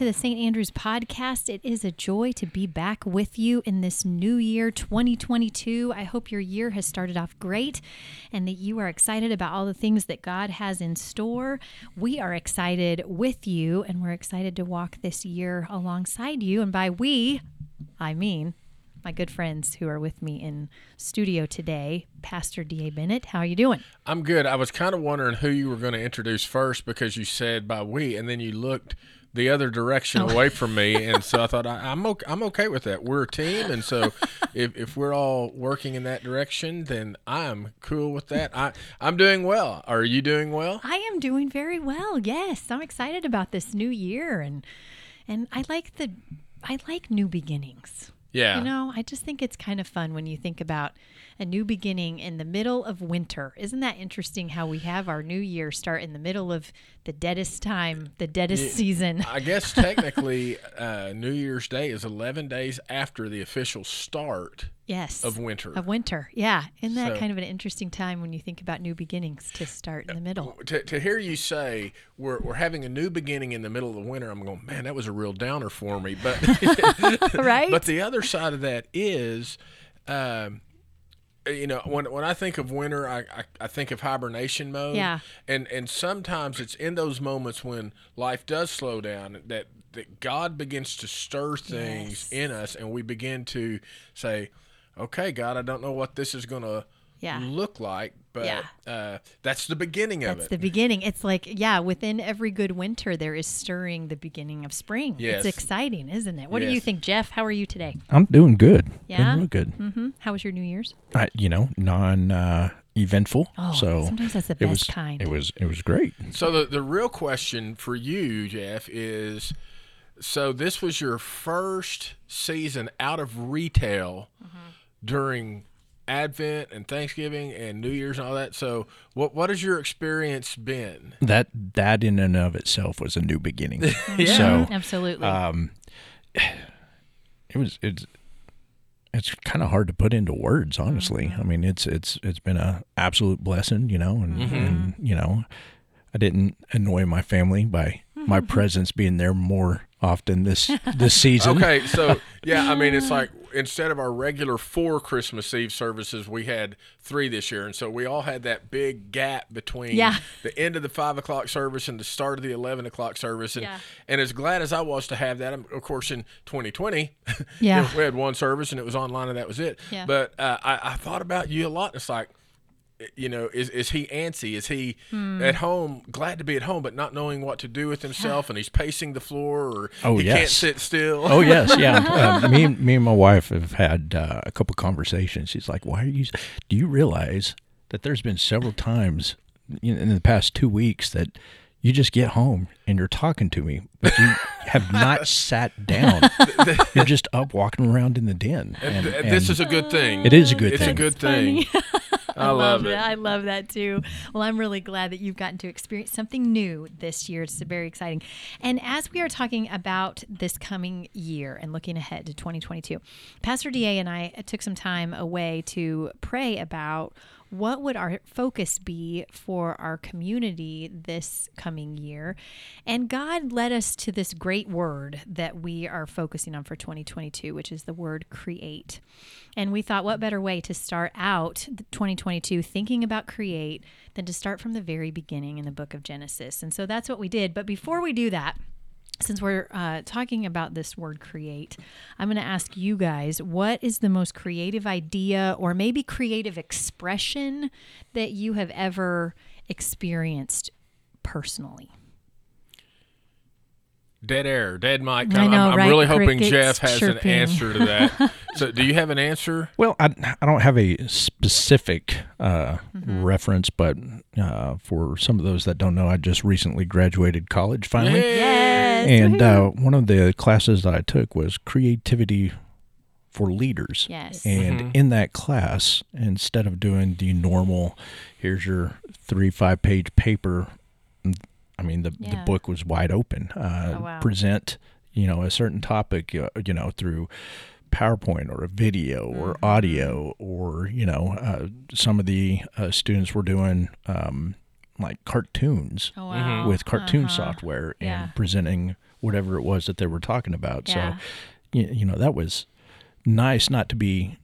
To the St. Andrews podcast. It is a joy to be back with you in this new year, 2022. I hope your year has started off great and that you are excited about all the things that God has in store. We are excited with you, and we're excited to walk this year alongside you. And by we, I mean my good friends who are with me in studio today, Pastor D.A. Bennett. How are you doing? I'm good. I was kind of wondering who you were going to introduce first because you said by we, and then you looked the other direction oh. away from me, and so I thought I, I'm okay, I'm okay with that. We're a team, and so if, if we're all working in that direction, then I'm cool with that. I I'm doing well. Are you doing well? I am doing very well. Yes, I'm excited about this new year and and I like the I like new beginnings. Yeah. You know, I just think it's kind of fun when you think about a new beginning in the middle of winter. Isn't that interesting how we have our new year start in the middle of the deadest time, the deadest season? I guess technically, uh, New Year's Day is 11 days after the official start Yes. of winter. Of winter. Yeah. Isn't that So- kind of an interesting time when you think about new beginnings to start in the middle? to, to hear you say we're, we're having a new beginning in the middle of the winter, I'm going, man, that was a real downer for me. But right? but the other side of that is, um, Uh, you know, when when I think of winter, I, I, I think of hibernation mode. Yeah. And and sometimes it's in those moments when life does slow down that that God begins to stir things Yes. in us, and we begin to say, okay, God, I don't know what this is going to Yeah. look like, but Yeah. uh, that's the beginning of That's it. the beginning. It's like, yeah, within every good winter, there is stirring the beginning of spring. Yes. It's exciting, isn't it? What do you think, Jeff? How are you today? I'm doing good. Yeah? Doing real good. hmm How was your New Year's? I, you know, non uh, eventful. Oh, so sometimes that's the it best was kind. it was it was great. So the the real question for you, Jeff, is so this was your first season out of retail during Advent and Thanksgiving and New Year's and all that. So what what has your experience been? That that in and of itself was a new beginning. Yeah. So Absolutely. um, it was it's it's kind of hard to put into words, honestly. Mm-hmm. I mean, it's it's it's been a absolute blessing, you know, and, Mm-hmm. and you know, I didn't annoy my family by my presence being there more often this this season. Okay, so yeah, I mean it's like instead of our regular four Christmas Eve services, we had three this year, and so we all had that big gap between Yeah. the end of the five o'clock service and the start of the eleven o'clock service. And Yeah. and as glad as I was to have that, of course, in 2020, Yeah. we had one service and it was online and that was it. Yeah. But uh, I, I thought about you a lot. It's like. You know, is is he antsy? Is he Hmm. at home, glad to be at home, but not knowing what to do with himself, and he's pacing the floor, or Oh, he can't sit still? Oh yes, yeah. Uh, me, and- me and my wife have had uh, a couple conversations. She's like, "Why are you? Do you realize that there's been several times you know, in the past two weeks that you just get home and you're talking to me, but you have not sat down. you're just up walking around in the den. And, Th- this is a good thing. it is a good thing. It's a good thing. I love it. that. I love that too. Well, I'm really glad that you've gotten to experience something new this year. It's very exciting. And as we are talking about this coming year and looking ahead to 2022, Pastor DA and I took some time away to pray about what would our focus be for our community this coming year. And God led us to this great word that we are focusing on for 2022, which is the word create. And we thought, what better way to start out 2022 thinking about create than to start from the very beginning in the book of Genesis? And so that's what we did. But before we do that, since we're uh, talking about this word create, I'm going to ask you guys what is the most creative idea or maybe creative expression that you have ever experienced personally? Dead air, dead mic. I I'm, know, I'm right? really hoping Crickets Jeff has chirping. an answer to that. so, do you have an answer? Well, I, I don't have a specific uh, Mm-hmm. reference, but uh, for some of those that don't know, I just recently graduated college finally. Yes. And uh, one of the classes that I took was creativity for leaders. Yes. And in that class, instead of doing the normal, here's your three, five page paper, I mean, the, Yeah. the book was wide open. Uh, Oh, wow. Present, you know, a certain topic, uh, you know, through PowerPoint or a video or Mm-hmm. audio, or, you know, uh, some of the uh, students were doing um, like cartoons Oh, wow. with cartoon Uh-huh. software and Yeah. presenting whatever it was that they were talking about. Yeah. So, you, you know, that was nice not to be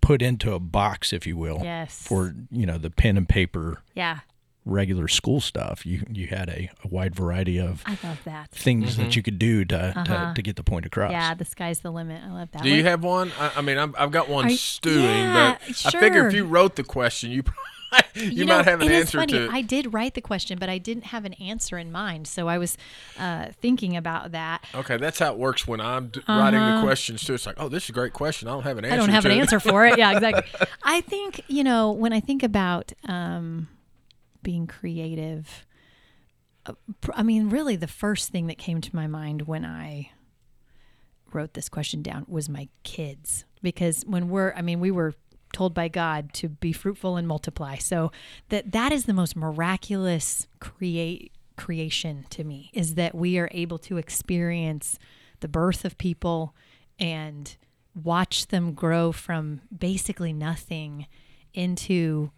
put into a box, if you will, Yes. for, you know, the pen and paper Yeah. Regular school stuff. You you had a, a wide variety of I love that. things that you could do to, Uh-huh. to, to get the point across. Yeah, the sky's the limit. I love that. Do you have one? I, I mean, I'm, I've got one you- stewing, yeah, but I figure if you wrote the question, you probably, you, know, might have an it is answer funny. to. It. I did write the question, but I didn't have an answer in mind. So I was uh, thinking about that. Okay, that's how it works when I'm d- writing the questions too. It's like, oh, this is a great question. I don't have an answer. Uh-huh. I don't have to an it. answer for it. Yeah, exactly. I think, you know, when I think about um, being creative, uh, I mean, really the first thing that came to my mind when I wrote this question down was my kids. Because when we're, I mean, we were told by God to be fruitful and multiply. So that that is the most miraculous create creation to me is that we are able to experience the birth of people and watch them grow from basically nothing into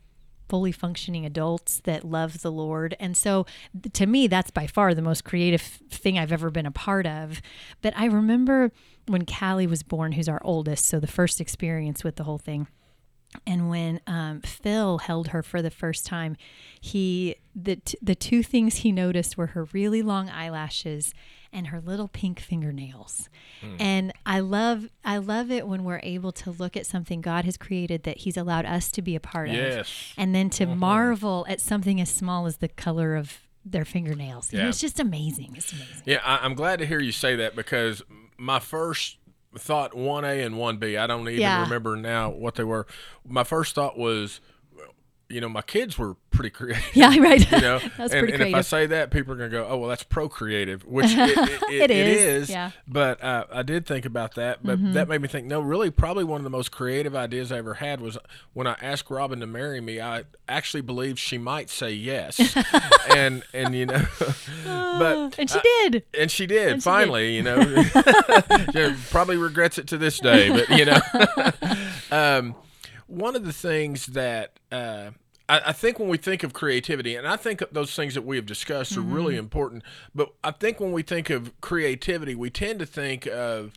fully functioning adults that love the Lord. And so to me, that's by far the most creative thing I've ever been a part of. But I remember when Callie was born, who's our oldest, so the first experience with the whole thing. And when um, Phil held her for the first time, he the t- the two things he noticed were her really long eyelashes and her little pink fingernails. Hmm. And I love I love it when we're able to look at something God has created that He's allowed us to be a part of, and then to mm-hmm. marvel at something as small as the color of their fingernails. You know, Yeah. it's just amazing. It's amazing. Yeah, I, I'm glad to hear you say that because my first thought, one A and one B, I don't even Yeah. remember now what they were. My first thought was, you know, my kids were pretty creative. Yeah, right. You know, That's and, pretty and if I say that, people are going to go, "Oh, well, that's procreative," which it, it, It it, is, is. yeah. Mm-hmm. But uh, I did think about that, but that made me think. No, really, probably one of the most creative ideas I ever had was when I asked Robin to marry me. I actually believed she might say yes, and and you know, but and she I- did. and she did she did. finally. You know, She probably regrets it to this day, but you know, um, one of the things that uh, I, I think when we think of creativity, and I think those things that we have discussed are really Mm-hmm. important, but I think when we think of creativity, we tend to think of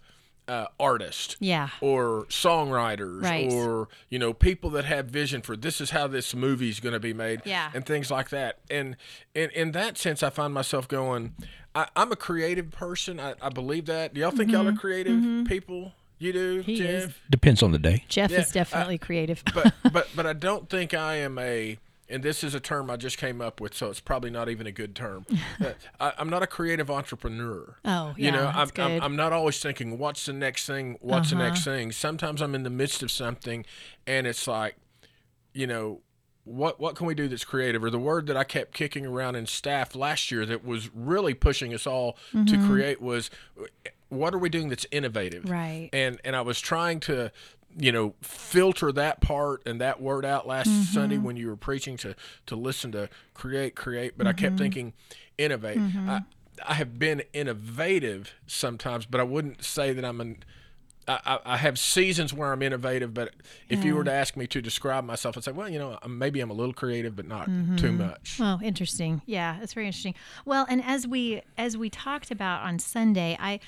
uh, artists Yeah. or songwriters Right. or you know people that have vision for this is how this movie is going to be made Yeah. and things like that and in, in that sense i find myself going I, i'm a creative person I, I believe that do y'all think y'all are creative people you do. He Jeff? is. Depends on the day. Jeff Yeah, is definitely creative. but but but i don't think i am a and this is a term I just came up with, so it's probably not even a good term. I, I'm not a creative entrepreneur. Oh, yeah, you know, that's I'm, I'm. Uh-huh. I'm not always thinking, what's the next thing? What's the next thing? Sometimes I'm in the midst of something, and it's like, you know, what what can we do that's creative? Or the word that I kept kicking around in staff last year that was really pushing us all Mm-hmm. to create was, what are we doing that's innovative? Right. And and I was trying to you know filter that part and that word out last Mm-hmm. Sunday when you were preaching to to listen to create create but I kept Mm-hmm. thinking innovate I, I have been innovative sometimes but I wouldn't say that I'm an I, I have seasons where I'm innovative, but if you were to ask me to describe myself, I'd say, well, you know, maybe I'm a little creative, but not Mm-hmm. too much. Oh, interesting. Yeah, that's very interesting. Well, and as we as we talked about on Sunday, I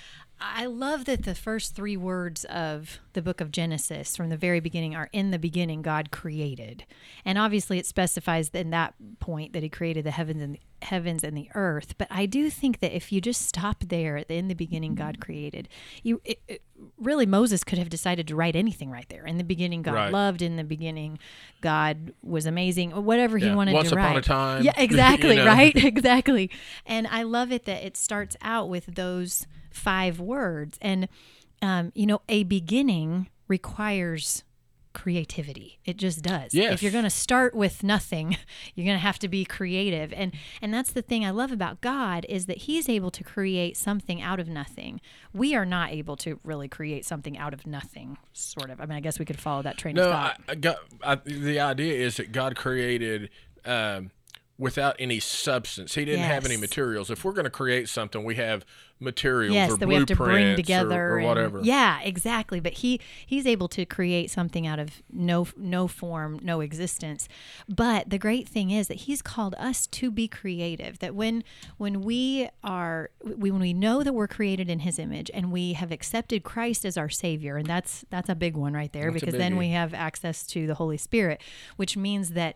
I love that the first three words of the book of Genesis from the very beginning are in the beginning God created. And obviously it specifies in that point that he created the heavens and the heavens and the earth, but I do think that if you just stop there at the in the beginning God created, you it, it, really Moses could have decided to write anything right there. In the beginning God Right. loved, in the beginning God was amazing, whatever he wanted Once to upon a write. time, Yeah, you exactly, know. right? exactly. And I love it that it starts out with those five words. And, um, you know, a beginning requires creativity. It just does. Yes. If you're going to start with nothing, you're going to have to be creative. And and that's the thing I love about God is that he's able to create something out of nothing. We are not able to really create something out of nothing, sort of. I mean, I guess we could follow that train of thought. I, I got I, the idea is that God created um, without any substance. He didn't have any materials. If we're going to create something, we have materials yes, or that we have to bring blueprints together or, or and- whatever. yeah, exactly. But he he's able to create something out of no no form, no existence. But the great thing is that he's called us to be creative. That when when we are we, when we know that we're created in his image and we have accepted Christ as our savior, and that's that's a big one right there That's because then we have access to the Holy Spirit, which means that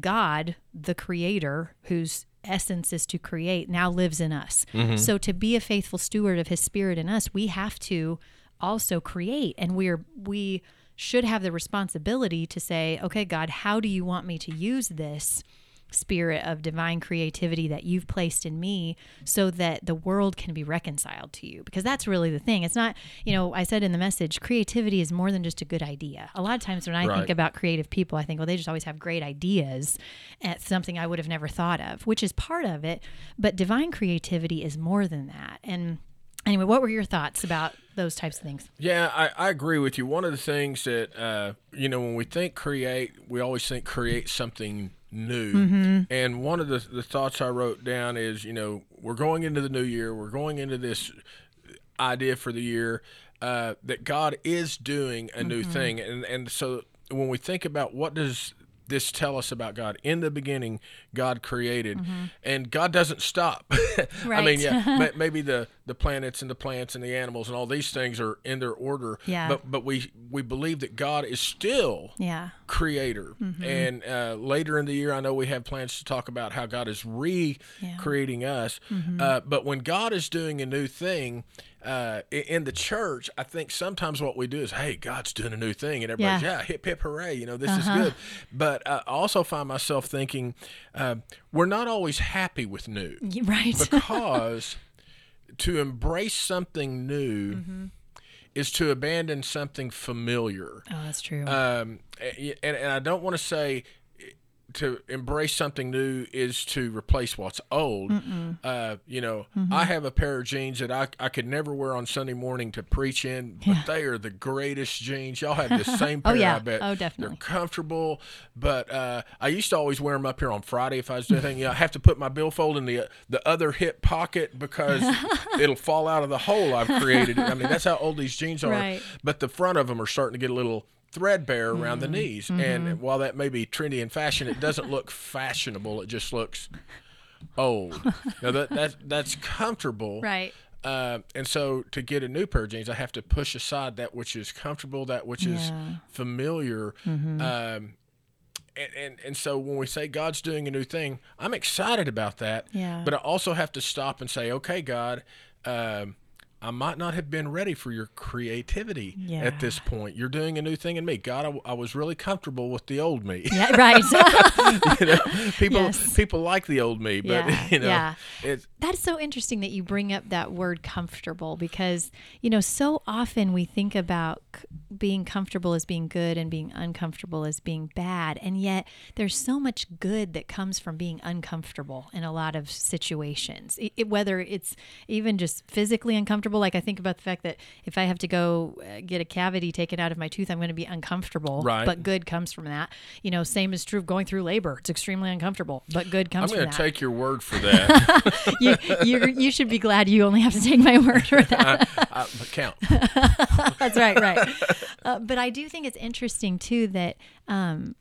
God, the creator, whose essence is to create, now lives in us. Mm-hmm. So to be a faithful steward of his spirit in us, we have to also create and we're we should have the responsibility to say, "Okay, God, how do you want me to use this?" Spirit of divine creativity that you've placed in me so that the world can be reconciled to you. Because that's really the thing. It's not you know i said in the message creativity is more than just a good idea. A lot of times when i think about creative people i think well they just always have great ideas at something i would have never thought of which is part of it. But divine creativity is more than that. And anyway what were your thoughts about those types of things? Yeah, I, I agree with you. One of the things that uh, you know when we think create, we always think create something new. Mm-hmm. And one of the the thoughts I wrote down is you know we're going into the new year. We're going into this idea for the year uh, that God is doing a new Mm-hmm. thing, and and so when we think about what does this tell us about God? In the beginning, God created, and God doesn't stop. I mean, Mm-hmm. Yeah, maybe the the planets and the plants and the animals and all these things are in their order. Yeah. But but we we believe that God is still yeah creator. Mm-hmm. And uh, later in the year, I know we have plans to talk about how God is recreating us. Mm-hmm. Uh, but when God is doing a new thing uh, in the church, I think sometimes what we do is, hey, God's doing a new thing. And everybody's, Yeah. Uh-huh. yeah, hip, hip, hooray. You know, this is good. But I also find myself thinking, uh, we're not always happy with new right because to embrace something new Mm-hmm. is to abandon something familiar. oh that's true Um, and, and I don't want to say to embrace something new is to replace what's old. Uh, you know, Mm-hmm. I have a pair of jeans that I, I could never wear on Sunday morning to preach in, but Yeah. they are the greatest jeans. Y'all have the same pair, Oh, yeah. I bet. Oh, definitely. They're comfortable, but uh, I used to always wear them up here on Friday if I was doing anything. You know, I have to put my billfold in the the other hip pocket because it'll fall out of the hole I've created. I mean, that's how old these jeans are. Right. But the front of them are starting to get a little threadbare around Mm-hmm. the knees. And while that may be trendy and fashion, it doesn't look fashionable. It just looks old. now that that's that's comfortable. right Uh, and so to get a new pair of jeans, I have to push aside that which is comfortable, that which is Yeah. Mm-hmm. familiar. Um, and, and, and so when we say God's doing a new thing, I'm excited about that. Yeah. But I also have to stop and say, okay, God, um, I might not have been ready for your creativity Yeah. at this point. You're doing a new thing in me. God, I, I was really comfortable with the old me. yeah right you know, people Yes. people like the old me, but Yeah, you know, yeah. it's That's so interesting that you bring up that word comfortable because, you know, so often we think about c- being comfortable as being good and being uncomfortable as being bad. And yet there's so much good that comes from being uncomfortable in a lot of situations, I- it, whether it's even just physically uncomfortable. Like I think about the fact that if I have to go uh, get a cavity taken out of my tooth, I'm going to be uncomfortable. Right. But good comes from that. You know, same is true of going through labor. It's extremely uncomfortable, but good comes. I'm going to take your word for that. you, you you should be glad you only have to take my word for that. I, I, count. That's right, right. Uh, but I do think it's interesting too that um,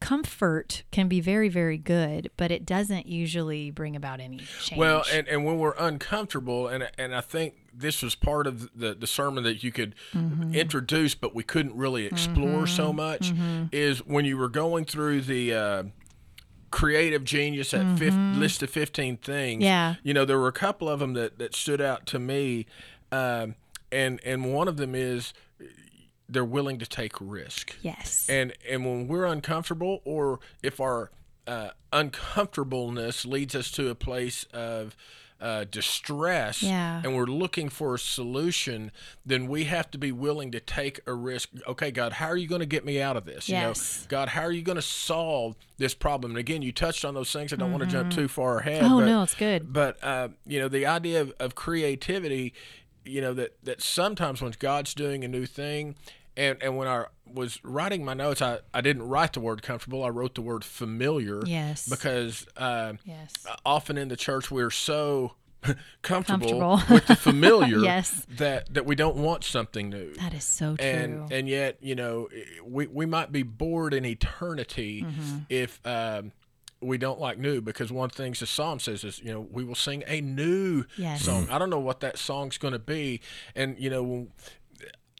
comfort can be very, very good, but it doesn't usually bring about any change. Well, and, and when we're uncomfortable, and and I think this was part of the, the sermon that you could Mm-hmm. introduce, but we couldn't really explore so much, Mm-hmm. is when you were going through the uh, creative genius, that fifth, list of 15 things. Mm-hmm. Yeah. You know, there were a couple of them that, that stood out to me. Um, and, and one of them is they're willing to take risk. yes. And and when we're uncomfortable, or if our uh, uncomfortableness leads us to a place of uh, distress Yeah. and we're looking for a solution, then we have to be willing to take a risk. Okay, God, how are you going to get me out of this? Yes. You know, God, how are you going to solve this problem? And again, you touched on those things. I don't want to jump too far ahead. Oh, but, no, it's good. But uh, you know, the idea of, of creativity, you know, that that sometimes when God's doing a new thing, and and when I was writing my notes, I I didn't write the word comfortable. I wrote the word familiar. Yes. Because uh, Yes. often in the church we're so comfortable, Comfortable. with the familiar Yes. that that we don't want something new That is so true. and and yet you know we we might be bored in eternity Mm-hmm. if um, we don't like new because one thing the psalm says is you know we will sing a new Yes. song i don't know what that song's going to be and you know when,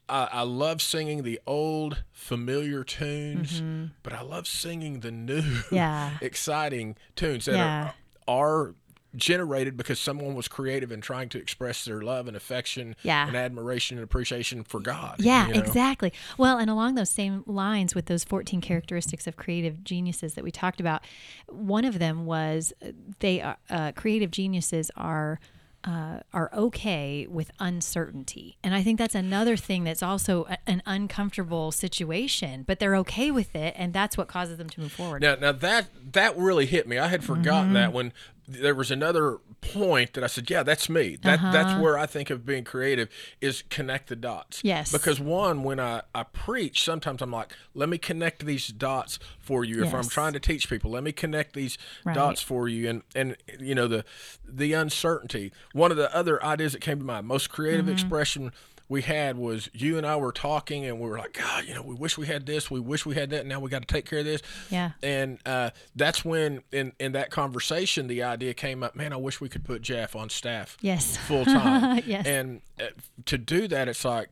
I, I love singing the old familiar tunes but i love singing the new Mm-hmm. Yeah. exciting tunes that Yeah. are, are generated because someone was creative in trying to express their love and affection Yeah. and admiration and appreciation for God. Yeah, you know? exactly. Well, and along those same lines with those 14 characteristics of creative geniuses that we talked about, one of them was uh, they are uh, creative geniuses are uh, are okay with uncertainty. And I think that's another thing that's also a, an uncomfortable situation, but they're okay with it and that's what causes them to move forward. Now, now that that really hit me. I had forgotten Mm-hmm. that when there was another point that I said, "Yeah, that's me." That Uh-huh. that's where I think of being creative is connect the dots. Yes. Because one, when I I preach, sometimes I'm like, "Let me connect these dots for you." If I'm trying to teach people, let me connect these Right. dots for you. And and you know the the uncertainty. One of the other ideas that came to mind, most creative Mm-hmm. expression we had was you and I were talking and we were like, God, you know, we wish we had this, we wish we had that, now we got to take care of this. Yeah. And uh, that's when in in that conversation the idea came up, man, I wish we could put Jeff on staff Yes. full time. Yes. And uh, to do that, it's like,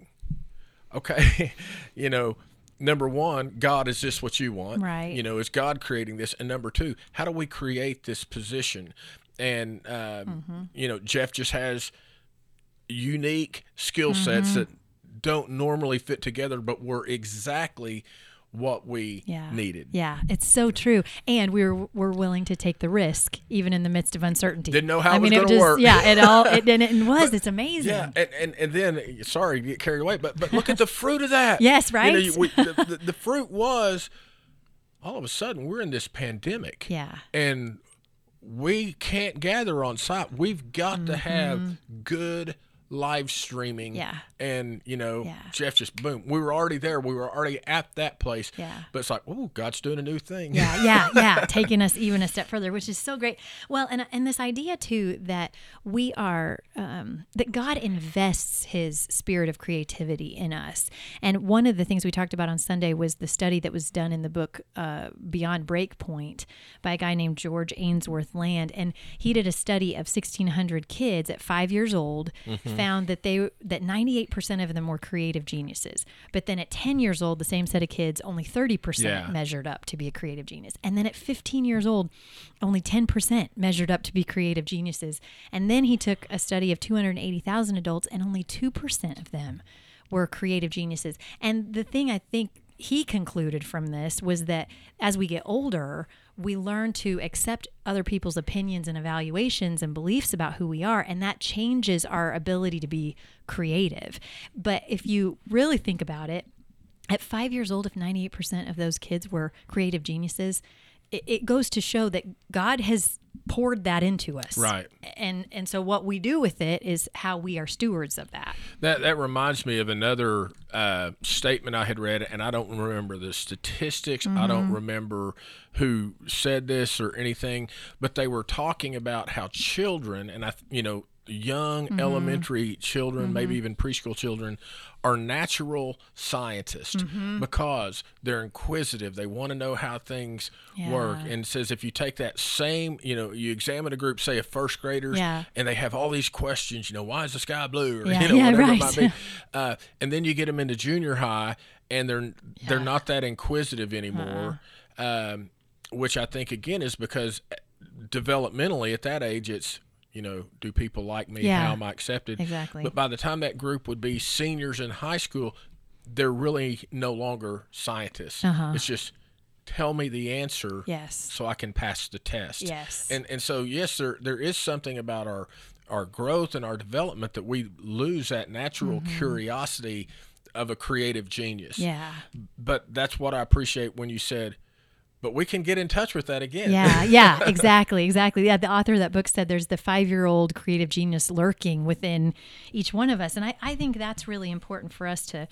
okay, you know. Number one, God, is this what you want? Right. You know, is God creating this? And number two, how do we create this position? And um, Mm-hmm. you know, Jeff just has unique skill sets Mm-hmm. that don't normally fit together, but were exactly what we Yeah. needed. Yeah, it's so true. And we were we're willing to take the risk even in the midst of uncertainty. Didn't know how I it was mean, gonna just, work. Yeah, it all it, and it was. It's amazing. Yeah, and, and and then sorry to get carried away, but but look at the fruit of that. Yes, You know, right? we, the, the, the fruit was all of a sudden we're in this pandemic. Yeah. and we can't gather on site. We've got to have good live streaming. Mm-hmm. Yeah. And, you know, Yeah. Jeff just boom. We were already there. We were already at that place. Yeah. But it's like, oh, God's doing a new thing. yeah, yeah, yeah, taking us even a step further, which is so great. Well, and and this idea too that we are um, that God invests His spirit of creativity in us, and one of the things we talked about on Sunday was the study that was done in the book uh, Beyond Breakpoint by a guy named George Ainsworth Land, and he did a study of 1,600 kids at five years old, found that they that 98 percent of them were creative geniuses, but then at 10 years old, the same set of kids, only 30 percent Yeah. measured up to be a creative genius. And then at 15 years old, only 10% measured up to be creative geniuses. And then he took a study of 280,000 adults, and only 2% of them were creative geniuses. And the thing I think he concluded from this was that as we get older, we learn to accept other people's opinions and evaluations and beliefs about who we are, and that changes our ability to be creative. But if you really think about it, at five years old, if 98% of those kids were creative geniuses, it, it goes to show that God has poured that into us. Right. And and so what we do with it is how we are stewards of that. That that reminds me of another uh, statement I had read, and I don't remember the statistics. I don't Mm-hmm. remember who said this or anything, but they were talking about how children, and I, you know, young Mm-hmm. elementary children, maybe even preschool children, are natural scientists Mm-hmm. because they're inquisitive. They want to know how things work, and it says if you take that same, you know, you examine a group, say of first graders, Yeah. and they have all these questions. You know, why is the sky blue? Or Yeah, you know, yeah, whatever right. it might be. Uh, and then you get them into junior high, and they're they're not that inquisitive anymore. Uh-uh. Um, which I think again is because developmentally at that age, it's you know, do people like me? Yeah. How am I accepted? Exactly. But by the time that group would be seniors in high school, they're really no longer scientists. Uh-huh. It's just tell me the answer Yes. so I can pass the test. Yes. And and so yes, there there is something about our our growth and our development that we lose that natural curiosity of a creative genius. Yeah. But that's what I appreciate when you said, but we can get in touch with that again. Yeah, yeah, exactly, exactly. Yeah, the author of that book said there's the five year old creative genius lurking within each one of us. And I, I think that's really important for us to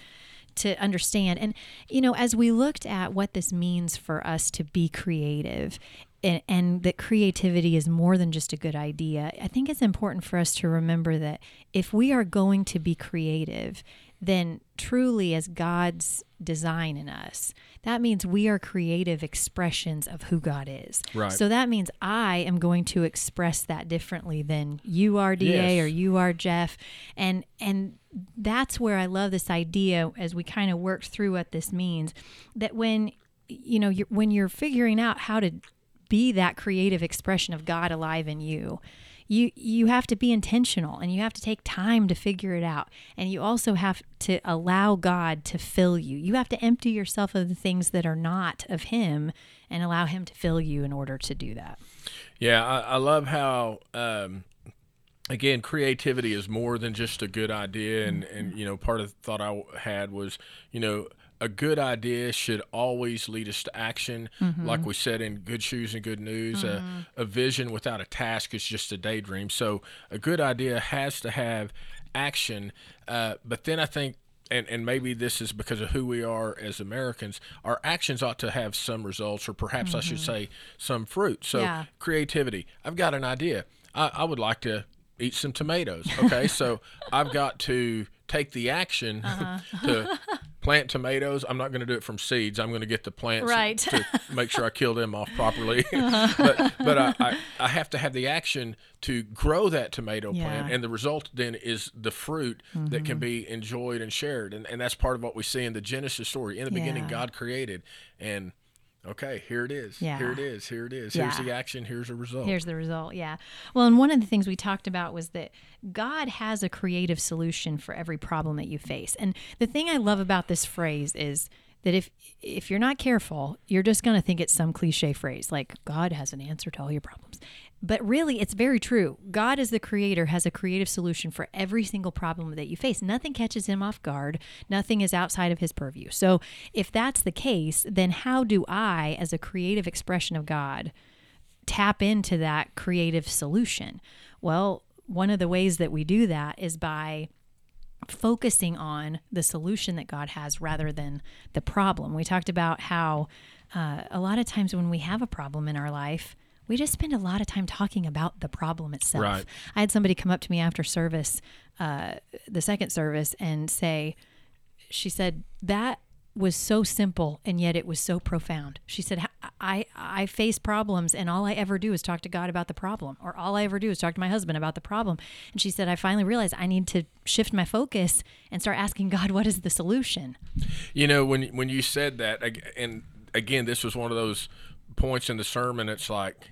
to understand. And, you know, as we looked at what this means for us to be creative and, and that creativity is more than just a good idea, I think it's important for us to remember that if we are going to be creative, then truly as God's design in us, that means we are creative expressions of who God is. Right. So that means I am going to express that differently than you are, DA, Yes. or you are, Jeff. And and that's where I love this idea as we kind of work through what this means. That when you know you're, when you're figuring out how to be that creative expression of God alive in you, you you have to be intentional and you have to take time to figure it out and you also have to allow God to fill you. You have to empty yourself of the things that are not of him and allow him to fill you in order to do that. Yeah, I, I love how um, again creativity is more than just a good idea, and and you know part of the thought I had was you know a good idea should always lead us to action, mm-hmm. like we said in Good Shoes and Good News. A, mm-hmm. a vision without a task is just a daydream. So a good idea has to have action, uh, but then I think and, and maybe this is because of who we are as Americans, our actions ought to have some results, or perhaps I should mm-hmm. say some fruit. So, Yeah. creativity. I've got an idea. I, I would like to eat some tomatoes. Okay, so I've got to take the action uh-huh. to plant tomatoes. I'm not going to do it from seeds. I'm going to get the plants Right. to make sure I kill them off properly. Uh-huh. but but I, I, I have to have the action to grow that tomato Yeah. plant, and the result then is the fruit that can mm-hmm. be enjoyed and shared. And, and that's part of what we see in the Genesis story. In the beginning, God created, and okay, here it is. Yeah. Here it is. Here it is. Here's the action. Here's the result. Here's the result. Yeah. Well, and one of the things we talked about was that God has a creative solution for every problem that you face. And the thing I love about this phrase is that if if you're not careful, you're just going to think it's some cliche phrase like God has an answer to all your problems. But really, it's very true. God as the creator has a creative solution for every single problem that you face. Nothing catches him off guard. Nothing is outside of his purview. So, if that's the case, then how do I as a creative expression of God tap into that creative solution? Well, one of the ways that we do that is by focusing on the solution that God has rather than the problem. We talked about how uh, a lot of times when we have a problem in our life, we just spend a lot of time talking about the problem itself. Right. I had somebody come up to me after service, uh, the second service, and say, she said, that was so simple and yet it was so profound. She said, I, I face problems and all I ever do is talk to God about the problem, or all I ever do is talk to my husband about the problem. And she said, I finally realized I need to shift my focus and start asking God, what is the solution? You know, when when you said that, and again, this was one of those points in the sermon. It's like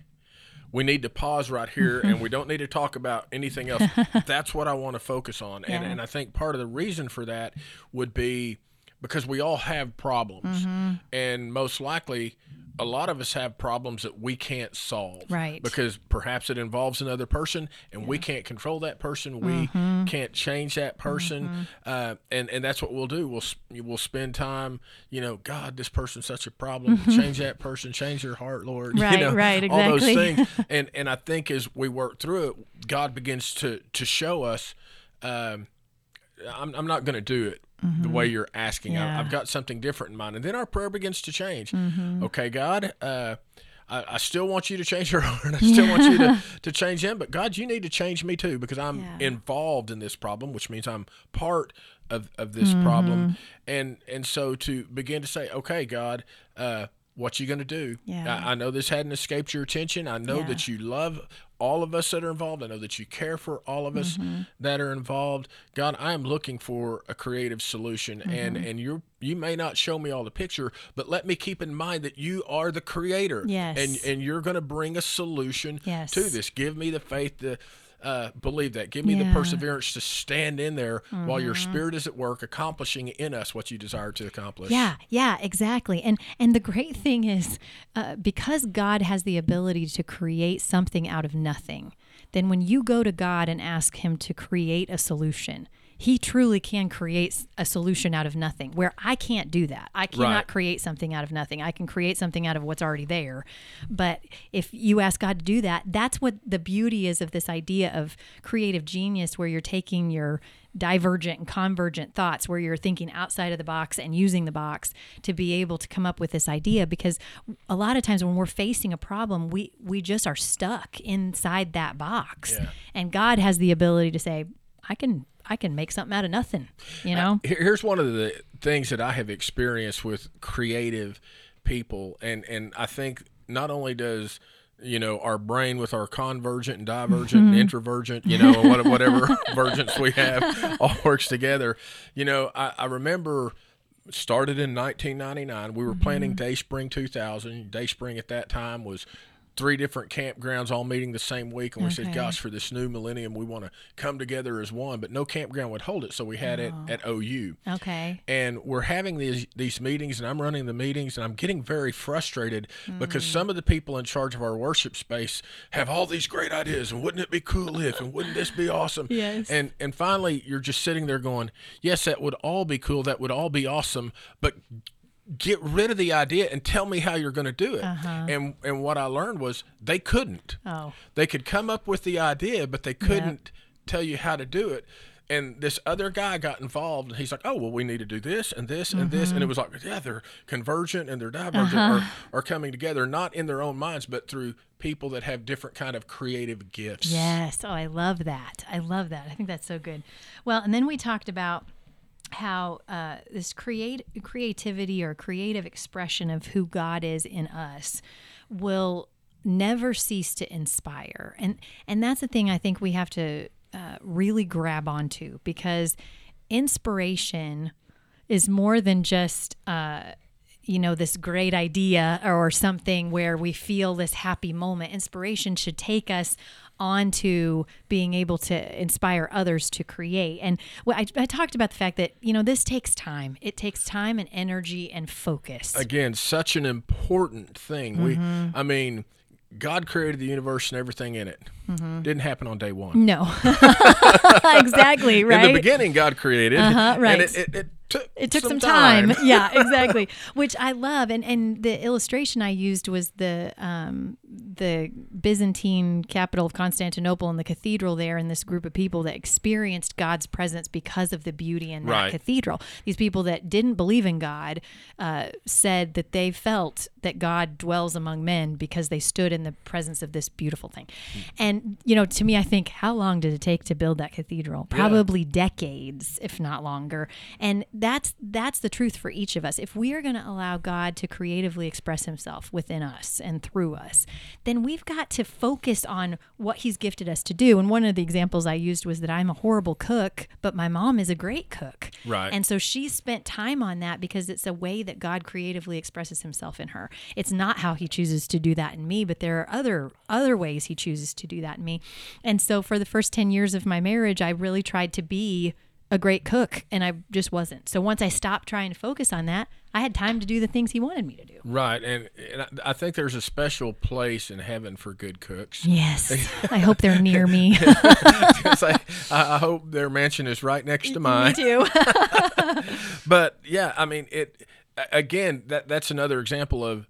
we need to pause right here, and we don't need to talk about anything else. That's what I want to focus on, and and I think part of the reason for that would be because we all have problems, Mm-hmm. and most likely. A lot of us have problems that we can't solve, Right. Because perhaps it involves another person, and we can't control that person. We Mm-hmm. can't change that person, uh, and and that's what we'll do. We'll we'll spend time, you know, God, this person's such a problem. Change that person. Change their heart, Lord. Mm-hmm. Right, you know, right, All those exactly. things, and and I think as we work through it, God begins to to show us. Um, I'm, I'm not going to do it the way you're asking. Mm-hmm. Yeah. I, I've got something different in mind. And then our prayer begins to change. Mm-hmm. Okay, God, uh, I, I still want you to change her heart. I still want you to, to change him. But God, you need to change me too because I'm Yeah. involved in this problem, which means I'm part of, of this Mm-hmm. problem. And and so to begin to say, okay, God, uh, what you going to do? Yeah. I, I know this hadn't escaped your attention. I know Yeah. that you love all of us that are involved. I know that you care for all of us Mm-hmm. that are involved. God, I am looking for a creative solution, and Mm-hmm. and you you may not show me all the picture, but let me keep in mind that you are the creator. Yes. and and you're going to bring a solution Yes. to this. Give me the faith to. Uh, believe that. Give me the perseverance to stand in there while your spirit is at work, accomplishing in us what you desire to accomplish. Yeah, yeah, exactly. And and the great thing is, uh, because God has the ability to create something out of nothing, then when you go to God and ask Him to create a solution, he truly can create a solution out of nothing where I can't do that. I cannot Right. create something out of nothing. I can create something out of what's already there. But if you ask God to do that, that's what the beauty is of this idea of creative genius where you're taking your divergent and convergent thoughts where you're thinking outside of the box and using the box to be able to come up with this idea because a lot of times when we're facing a problem we we just are stuck inside that box Yeah. and God has the ability to say I can I can make something out of nothing you know Here- Here's one of the things that I have experienced with creative people, and and I think not only does you know our brain with our convergent and divergent and mm-hmm. introvergent, you know, what- whatever vergence we have, all works together. You know, I, I remember started in 1999. We were planning mm-hmm. Day Spring 2000. Day Spring at that time was three different campgrounds all meeting the same week and we said Okay. gosh for this new millennium we want to come together as one but no campground would hold it so we had it at OU okay and we're having these these meetings and I'm running the meetings and I'm getting very frustrated because Mm. some of the people in charge of our worship space have all these great ideas and wouldn't it be cool if and wouldn't this be awesome Yes. and and finally you're just sitting there going yes that would all be cool that would all be awesome but get rid of the idea and tell me how you're going to do it Uh-huh. and and what I learned was they couldn't oh they could come up with the idea, but they couldn't tell you how to do it. And this other guy got involved, and he's like, "Oh, well, we need to do this and this and this," and it was like, "Yeah, they're convergent and they're divergent are, are coming together, not in their own minds, but through people that have different kind of creative gifts." Yes. Oh, I love that. I love that. I think that's so good. Well, and then we talked about how uh, this create creativity or creative expression of who God is in us will never cease to inspire, and and that's the thing I think we have to uh, really grab onto because inspiration is more than just. Uh, you know, this great idea or something where we feel this happy moment. Inspiration should take us onto being able to inspire others to create. And I, I talked about the fact that, you know, this takes time. It takes time and energy and focus. Again, such an important thing. We, Mm-hmm. I mean, God created the universe and everything in it. Didn't happen on day one. no. exactly, right? In the beginning, God created, Uh-huh, right. and it, it, it took it took some, time. yeah, exactly. Which I love, and and the illustration I used was the um, the Byzantine capital of Constantinople and the cathedral there, and this group of people that experienced God's presence because of the beauty in that Right. cathedral. These people that didn't believe in God uh, said that they felt that God dwells among men because they stood in the presence of this beautiful thing. And you know, to me, I think how long did it take to build that cathedral? Probably decades, if not longer. And that's that's the truth for each of us. If we are going to allow God to creatively express Himself within us and through us, then we've got to focus on what He's gifted us to do. And one of the examples I used was that I'm a horrible cook, but my mom is a great cook. Right. And so she spent time on that because it's a way that God creatively expresses Himself in her. It's not how He chooses to do that in me, but there are other other ways He chooses to do that in me. And so for the first ten years of my marriage, I really tried to be a great cook, and I just wasn't. So once I stopped trying to focus on that, I had time to do the things He wanted me to do. Right, and, and I, think there's a special place in heaven for good cooks. Yes, I hope they're near me. I, I hope their mansion is right next to me mine. too. But yeah, I mean, it again. That that's another example of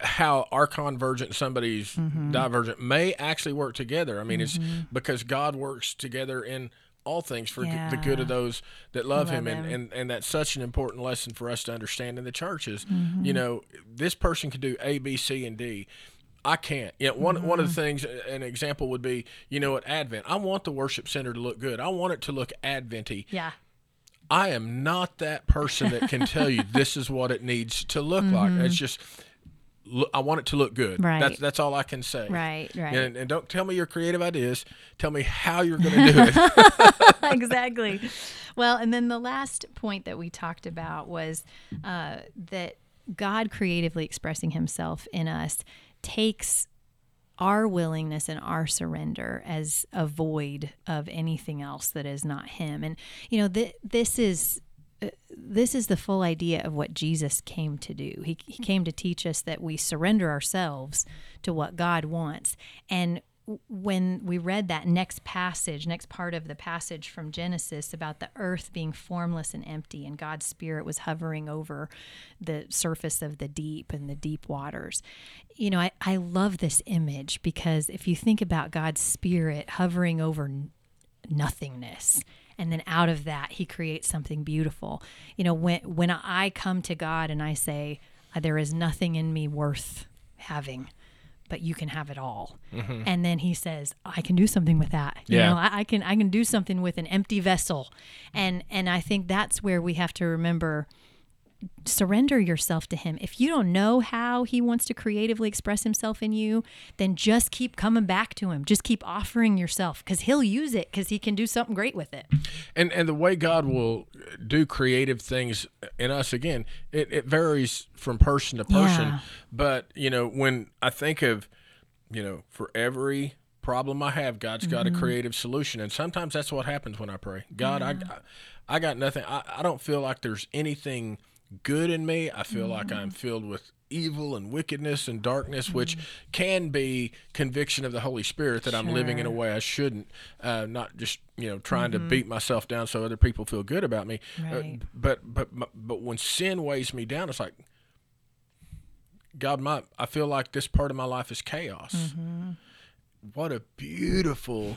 how our convergent somebody's Mm-hmm. divergent may actually work together. I mean, it's because God works together in all things for g- the good of those that love, Love him, and, him. and and that's such an important lesson for us to understand in the churches. Mm-hmm. You know, this person can do A, B, C, and D. I can't. Yeah, one one of the Mm-hmm. things, an example would be, you know, at Advent, I want the worship center to look good. I want it to look Adventy. yeah. I am not that person that can tell you this is what it needs to look like. It's just look, I want it to look good. Right. That's that's all I can say. Right. Right. And, and don't tell me your creative ideas. Tell me how you're going to do it. exactly. Well, and then the last point that we talked about was uh, that God creatively expressing Himself in us takes our willingness and our surrender as a void of anything else that is not Him. And you know, th- this is. Uh, This is the full idea of what Jesus came to do. He, he came to teach us that we surrender ourselves to what God wants. And when we read that next passage, next part of the passage from Genesis about the earth being formless and empty, and God's Spirit was hovering over the surface of the deep and the deep waters, you know, I, I love this image because if you think about God's Spirit hovering over nothingness, and then out of that he creates something beautiful. You know, when when I come to God and I say, there is nothing in me worth having but you can have it all. Mm-hmm. And then he says, I can do something with that. You Yeah. know, I, I can I can do something with an empty vessel. And and I think that's where we have to remember surrender yourself to him. If you don't know how he wants to creatively express himself in you, then just keep coming back to him. Just keep offering yourself cuz he'll use it cuz he can do something great with it. and and the way God will do creative things in us again, it, it varies from person to person. Yeah. But you know, when I think of, you know, for every problem I have, God's got Mm-hmm. a creative solution, and sometimes that's what happens when I pray. God, I, I got nothing. I, I don't feel like there's anything good in me. I feel like I'm Mm-hmm. filled with evil and wickedness and darkness, which can be conviction of the Holy Spirit that I'm living in a way I shouldn't. Uh, not just you know trying to beat myself down so other people feel good about me. Uh, but but but when sin weighs me down, it's like God, my I feel like this part of my life is chaos. What a beautiful,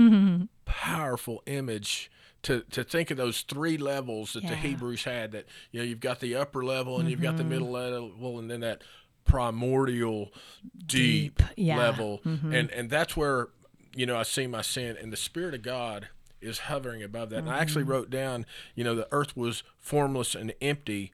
powerful image to to think of those three levels that the Hebrews had. That you know you've got the upper level and you've got the mm-hmm. middle level and then that primordial deep, Deep, yeah. level mm-hmm. and and that's where you know I see my sin and the Spirit of God is hovering above that. And I actually mm-hmm. wrote down, you know, the earth was formless and empty.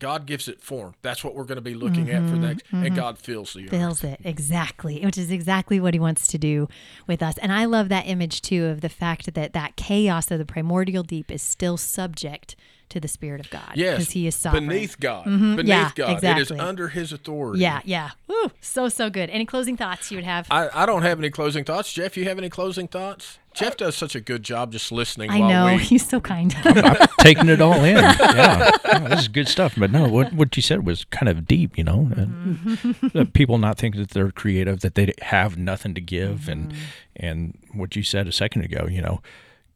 God gives it form. That's what we're going to be looking at for mm-hmm, next. And mm-hmm. God fills the earth. fills it exactly which is exactly what he wants to do with us and i love that image too of the fact that that chaos of the primordial deep is still subject to the spirit of god Yes, because he is sovereign Mm-hmm. beneath God. Beneath Yeah, God, it is under His authority. yeah yeah Woo, so so good any closing thoughts you would have I, I don't have any closing thoughts. Jeff, you have any closing thoughts? Jeff does such a good job just listening i while know we. he's so kind I'm taking it all in. Yeah, No, this is good stuff. But no, what what you said was kind of deep. You know, and, uh, people not thinking that they're creative, that they have nothing to give, and and what you said a second ago. You know,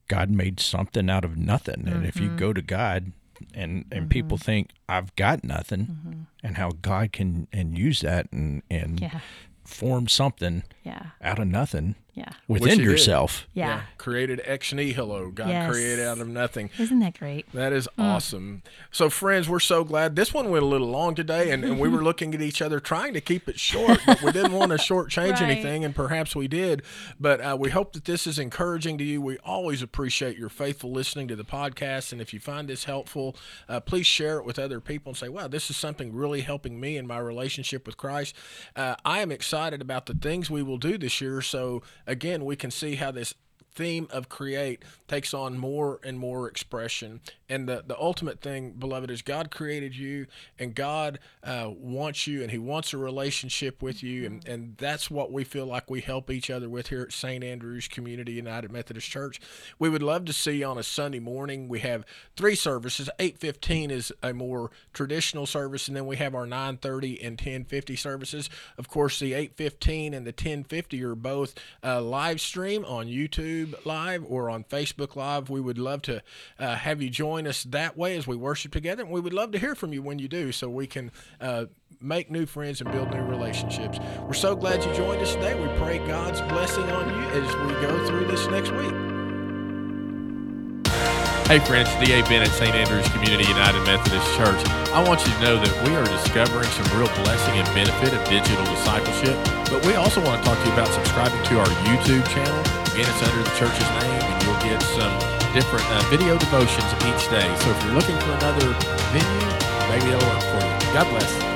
God made something out of nothing, and if you mm-hmm. go to God. And and mm-hmm. people think I've got nothing, mm-hmm. and how God can and use that and and yeah. form something yeah. out of nothing yeah within he did. yourself. yeah, Created ex nihilo. God Yes. created out of nothing. isn't that great That is Mm. awesome. So, friends, we're so glad. This one went a little long today, and, and we were looking at each other trying to keep it short, but we didn't want to shortchange Right. anything, and perhaps we did. But uh, we hope that this is encouraging to you. We always appreciate your faithful listening to the podcast, and if you find this helpful, uh, please share it with other people and say, wow, this is something really helping me in my relationship with Christ. Uh, I am excited about the things we will do this year. So, again, we can see how this theme of create takes on more and more expression and the, the ultimate thing beloved is god created you and god uh, wants you and he wants a relationship with you. And, and that's what we feel like we help each other with here at st andrews community united methodist church. We would love to see you on a sunday morning. We have three services. 8.15 is a more traditional service and then we have our 9.30 and 10.50 services. Of course the 8.15 and the 10.50 are both uh, live stream on youtube live or on facebook live. We would love to uh, have you join us that way as we worship together and we would love to hear from you when you do so we can uh, make new friends and build new relationships we're so glad you joined us today we pray god's blessing on you as we go through this next week Hey friends, D.A. Bennett, St. Andrews Community United Methodist Church. I want you to know that we are discovering some real blessing and benefit of digital discipleship, but we also want to talk to you about subscribing to our YouTube channel. Again, it's under the church's name, and you'll get some different uh, video devotions each day. So if you're looking for another venue, maybe it'll work for you. God bless.